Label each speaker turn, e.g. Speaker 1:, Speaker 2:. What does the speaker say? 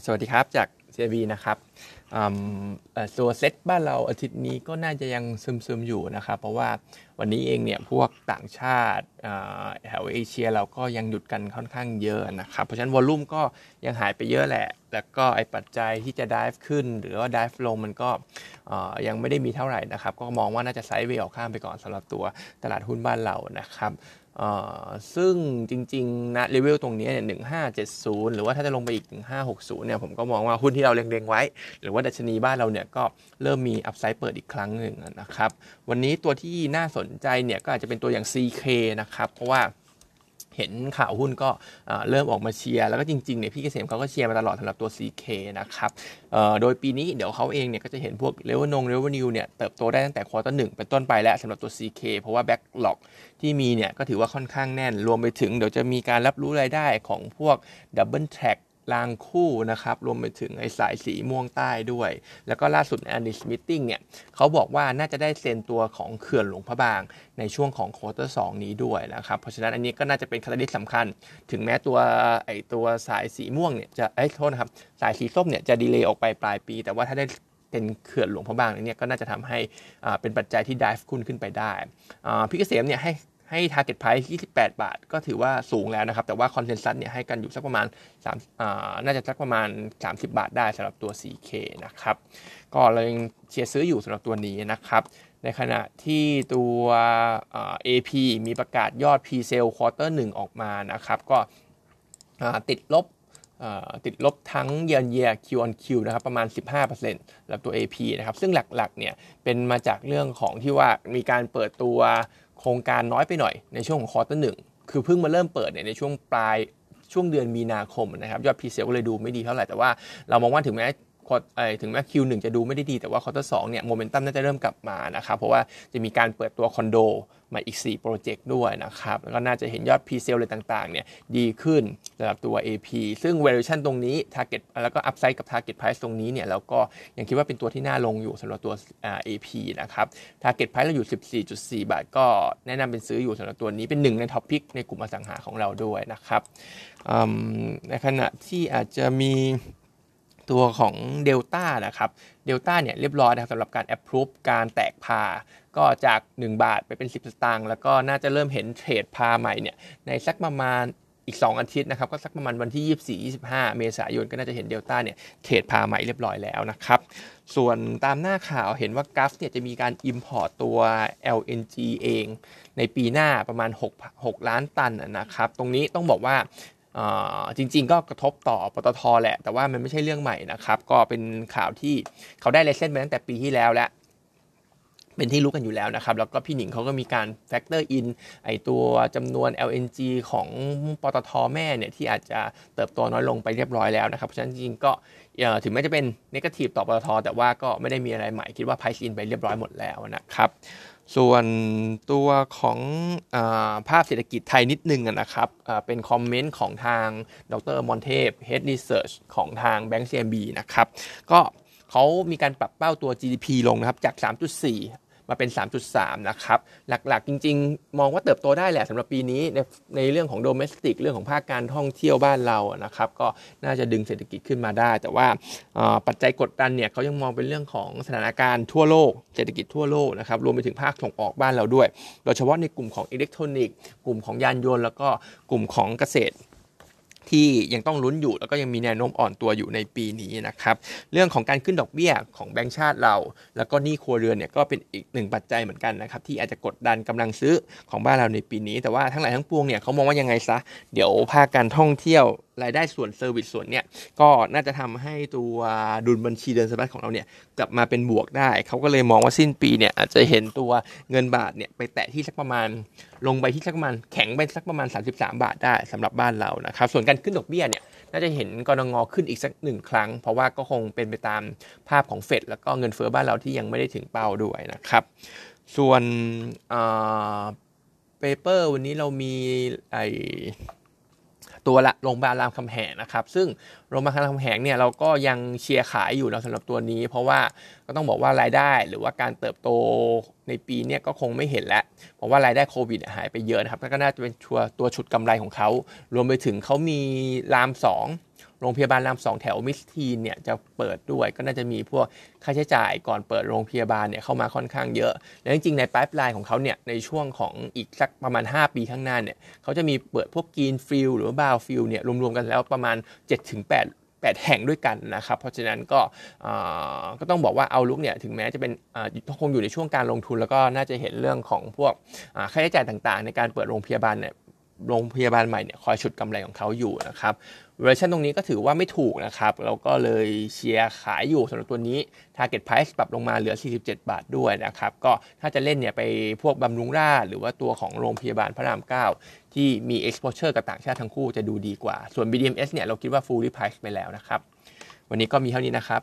Speaker 1: สวัสดีครับจาก CB นะครับ ตัวเซ็ตบ้านเราอาทิตย์นี้ก็น่าจะยังซึมๆอยู่นะครับ เพราะว่าวันนี้เองเนี่ยพวกต่างชาติแถวเอเชียเราก็ยังหยุดกันค่อนข้างเยอะนะครับ เพราะฉะนั้นวอลลุ่มก็ยังหายไปเยอะแหละ แล้วก็ไอปัจจัยที่จะดิฟขึ้น หรือว่าดิฟลงมันก็ยังไม่ได้มีเท่าไหร่นะครับ ก็มองว่าน่าจะไซด์เวย์ออกข้ามไปก่อนสำหรับตัวตลาดหุ้นบ้านเรานะครับซึ่งจริงๆนะเลเวลตรงนี้เนี่ยหนึ่งห้าเจ็ดศูนย์หรือว่าถ้าจะลงไปอีกถึงห้าหกศูนย์เนี่ยผมก็มองว่าหุ้นที่เราเล็งๆไว้หรือว่าดัชนีบ้านเราเนี่ยก็เริ่มมี upside เปิดอีกครั้งหนึ่งนะครับ วันนี้ตัวที่น่าสนใจเนี่ยก็อาจจะเป็นตัวอย่าง CK นะครับ เพราะว่าเห็นข่าวหุ้นก็เริ่มออกมาเชียร์ แล้วก็จริงๆเนี่ยพี่เกษมเขาก็เชียร์มาตลอดสำหรับตัว CK นะครับโดยปีนี้เดี๋ยวเขาเองเนี่ยก็จะเห็นพวก revenue revenue เนี่ยเติบโตได้ตั้งแต่ quarter หนึ่งเป็นต้นไปแล้วสำหรับตัว CK เพราะว่า backlogที่มีเนี่ยก็ถือว่าค่อนข้างแน่น รวมไปถึงเดี๋ยวจะมีการรับรู้รายได้ของพวก double track รางคู่นะครับ รวมไปถึงไอ้สายสีม่วงใต้ด้วย แล้วก็ล่าสุดใน analyst meeting เนี่ยเขาบอกว่าน่าจะได้เซ็นตัวของเขื่อนหลวงพระบาง ในช่วงของ quarter สองนี้ด้วยนะครับ เพราะฉะนั้นอันนี้ก็น่าจะเป็น catalyst สำคัญ ถึงแม้ตัวไอ้ตัวสายสีม่วงเนี่ยจะไอ้โทษนะครับ สายสีส้มเนี่ยจะ delay ออกไปปลายปี แต่ว่าถ้าได้เป็นเขื่อนหลวงพระบางเนี่ยก็น่าจะทำให้เป็นปัจจัยที่ดิฟขึ้นขึ้นไปได้พี่เกษมเนี่ยให้ ให้ target price 28 บาท ก็ถือว่าสูงแล้วนะครับ แต่ว่า consensus เนี่ยให้กันอยู่สักประมาณ3อ่าน่าจะสักประมาณ 30 บาทได้สำหรับตัว 4K นะครับ ก็เรายังเชียร์ซื้ออยู่สำหรับตัวนี้นะครับ ในขณะที่ตัว AP มีประกาศยอด P-sale quarter 1 ออกมานะครับ ก็ติดลบ ติดลบทั้งเยียนเยีย Q on Q นะครับประมาณ 15%สำหรับตัว AP นะครับซึ่งหลักๆเนี่ยเป็นมาจากเรื่องของที่ว่ามีการเปิดตัวโครงการน้อยไปหน่อยในช่วงของ quarter หนึ่งคือเพิ่งมาเริ่มเปิดเนี่ยในช่วงปลายช่วงเดือนมีนาคมนะครับยอด presale ก็เลยดูไม่ดีเท่าไหร่แต่ว่าเรามองว่าถึงแม้ ถึงแม้ Q1 จะดูไม่ได้ดี แต่ว่า quarter สองเนี่ยโมเมนตัมน่าจะเริ่มกลับมานะครับ เพราะว่าจะมีการเปิดตัวคอนโดมาอีก 4 โปรเจกต์ด้วยนะครับ แล้วก็น่าจะเห็นยอด presale อะไรต่างๆ เนี่ยดีขึ้นสำหรับตัว AP ซึ่ง valuation ตรงนี้ target แล้วก็ upside กับ target price ตรงนี้เนี่ยเราก็ยังคิดว่าเป็นตัวที่น่าลงอยู่สำหรับตัว AP นะครับ target price เราอยู่ 14.4 บาท ก็แนะนำเป็นซื้ออยู่สำหรับตัวนี้เป็นหนึ่งในท็อปพิกในกลุ่มอสังหาของเราด้วยนะครับในขณะที่อาจจะมี ตัวของเดลต้านะครับเดลต้าเนี่ยเรียบร้อยนะครับสำหรับการแอปพรูฟการแตกพา ก็จาก 1 บาทไปเป็น 10 สตางค์แล้วก็น่าจะเริ่มเห็นเทรดพาใหม่เนี่ยในสักประมาณอีก 2 อาทิตย์นะครับ ก็สักประมาณวันที่ 24 25 เมษายนก็น่าจะเห็นเดลต้าเนี่ยเทรด par ใหม่เรียบร้อยแล้วนะครับ ส่วนตามหน้าข่าวเห็นว่า GULF เนี่ยจะมีการ import ตัว LNG เอง ในปีหน้าประมาณ 6 6ล้านตันนะครับ ตรงนี้ต้องบอกว่า จริง ๆ ก็กระทบต่อปตทแหละ แต่ว่ามันไม่ใช่เรื่องใหม่นะครับ ก็เป็นข่าวที่เขาได้ license มาตั้งแต่ปีที่แล้วแล้ว เป็นที่รู้กันอยู่แล้วนะครับ แล้วก็พี่หนิงเขาก็มีการ factor inไอตัวจำนวน LNG ของปตทแม่เนี่ยที่อาจจะเติบโตน้อยลงไปเรียบร้อยแล้วนะครับ เพราะฉะนั้นจริงก็ถึงแม้จะเป็นนกาทีฟต่อปตทแต่ว่าก็ไม่ได้มีอะไรใหม่ คิดว่าไพซ์อินไปเรียบร้อยหมดแล้วนะครับ ส่วนตัวของอภาพเศรษฐกิจไทยนิดนึงนะครับ เป็นคอมเมนต์ของทางดรมอนเทพ Head Research ของทาง Bank CMB นะครับ ก็เขามีการปรับเป้าตัว GDP ลงนะครับ จาก 3.4 มาเป็น 3.3 นะครับ หลักๆ จริง ๆ มองว่าเติบโตได้แหละสำหรับปีนี้ในในเรื่องของโดเมสติกเรื่องของภาคการท่องเที่ยวบ้านเรานะครับ ก็น่าจะดึงเศรษฐกิจขึ้นมาได้ แต่ว่าปัจจัยกดดันเนี่ยเขายังมองเป็นเรื่องของสถานการณ์ทั่วโลกเศรษฐกิจทั่วโลกนะครับรวมไปถึงภาคส่งออกบ้านเราด้วย โดยเฉพาะในกลุ่มของอิเล็กทรอนิกส์กลุ่มของยานยนต์แล้วก็กลุ่มของเกษตร ที่ยังต้องลุ้นอยู่แล้วก็ยังมีแนวโน้มอ่อนตัวอยู่ในปีนี้นะครับ เรื่องของการขึ้นดอกเบี้ยของแบงก์ชาติเรา แล้วก็หนี้ครัวเรือนเนี่ยก็เป็นอีกหนึ่งปัจจัยเหมือนกันนะครับที่อาจจะกดดันกำลังซื้อของบ้านเราในปีนี้ แต่ว่าทั้งหลายทั้งปวงเนี่ยเขามองว่ายังไงซะ เดี๋ยวภาคการท่องเที่ยวรายได้ส่วน service ส่วนเนี่ยก็น่าจะทำให้ตัวดุลบัญชีเดินสะพัดของเราเนี่ยกลับมาเป็นบวกได้ เขาก็เลยมองว่าสิ้นปีเนี่ยอาจจะเห็นตัวเงินบาทเนี่ยไปแตะที่สักประมาณ ลงไปที่สักประมาณแข็งไปสักประมาณ 33 บาทได้สำหรับบ้านเรานะครับส่วนการขึ้นดอกเบี้ยเนี่ยน่าจะเห็นกนง.ขึ้นอีกสักหนึ่งครั้ง เพราะว่าก็คงเป็นไปตามภาพของเฟดแล้วก็เงินเฟ้อบ้านเราที่ยังไม่ได้ถึงเป้าด้วยนะครับส่วน paper วันนี้เรามีไอ้ตัวโรงพยาบาลรามคำแหงนะครับซึ่งโรงพยาบาลรามคำแหงเนี่ยเราก็ยังเชียร์ขายอยู่นะสำหรับตัวนี้ เพราะว่าก็ต้องบอกว่ารายได้หรือว่าการเติบโตในปีเนี่ยก็คงไม่เห็นแล้วเพราะว่ารายได้โควิดหายไปเยอะนะครับแล้วก็น่าจะเป็นตัวตัวฉุดกำไรของเขารวมไปถึงเขามีราม2 โรงพยาบาลรามสองแถวมิสทีนเนี่ยจะเปิดด้วย ก็น่าจะมีพวกค่าใช้จ่ายก่อนเปิดโรงพยาบาลเนี่ยเข้ามาค่อนข้างเยอะ และจริงๆใน pipeline ของเขาเนี่ยในช่วงของอีกสักประมาณ 5 ปีข้างหน้าเนี่ยเขาจะมีเปิดพวก greenfield หรือว่าบาวฟิลเนี่ยรวมๆกันแล้วประมาณ 7-8 8 แห่งด้วยกันนะครับ เพราะฉะนั้นก็ก็ต้องบอกว่า outlook เนี่ยถึงแม้จะเป็นคงอยู่ในช่วงการลงทุน แล้วก็น่าจะเห็นเรื่องของพวกค่าใช้จ่ายต่างๆ ในการเปิดโรงพยาบาลเนี่ย โรงพยาบาลใหม่เนี่ยคอยฉุดกำไรของเขาอยู่นะครับเวอร์ชันตรงนี้ก็ถือว่าไม่ถูกนะครับเราก็เลยเชียร์ขายอยู่สำหรับตัวนี้ Target Price ปรับลงมาเหลือ 47 บาทด้วยนะครับก็ถ้าจะเล่นเนี่ยไปพวกบำรุงราชหรือว่าตัวของโรงพยาบาลพระราม 9 ที่มี exposure กับต่างชาติทั้งคู่จะดูดีกว่า ส่วน BDMs เนี่ยเราคิดว่า fully price ไปแล้วนะครับ วันนี้ก็มีเท่านี้นะครับ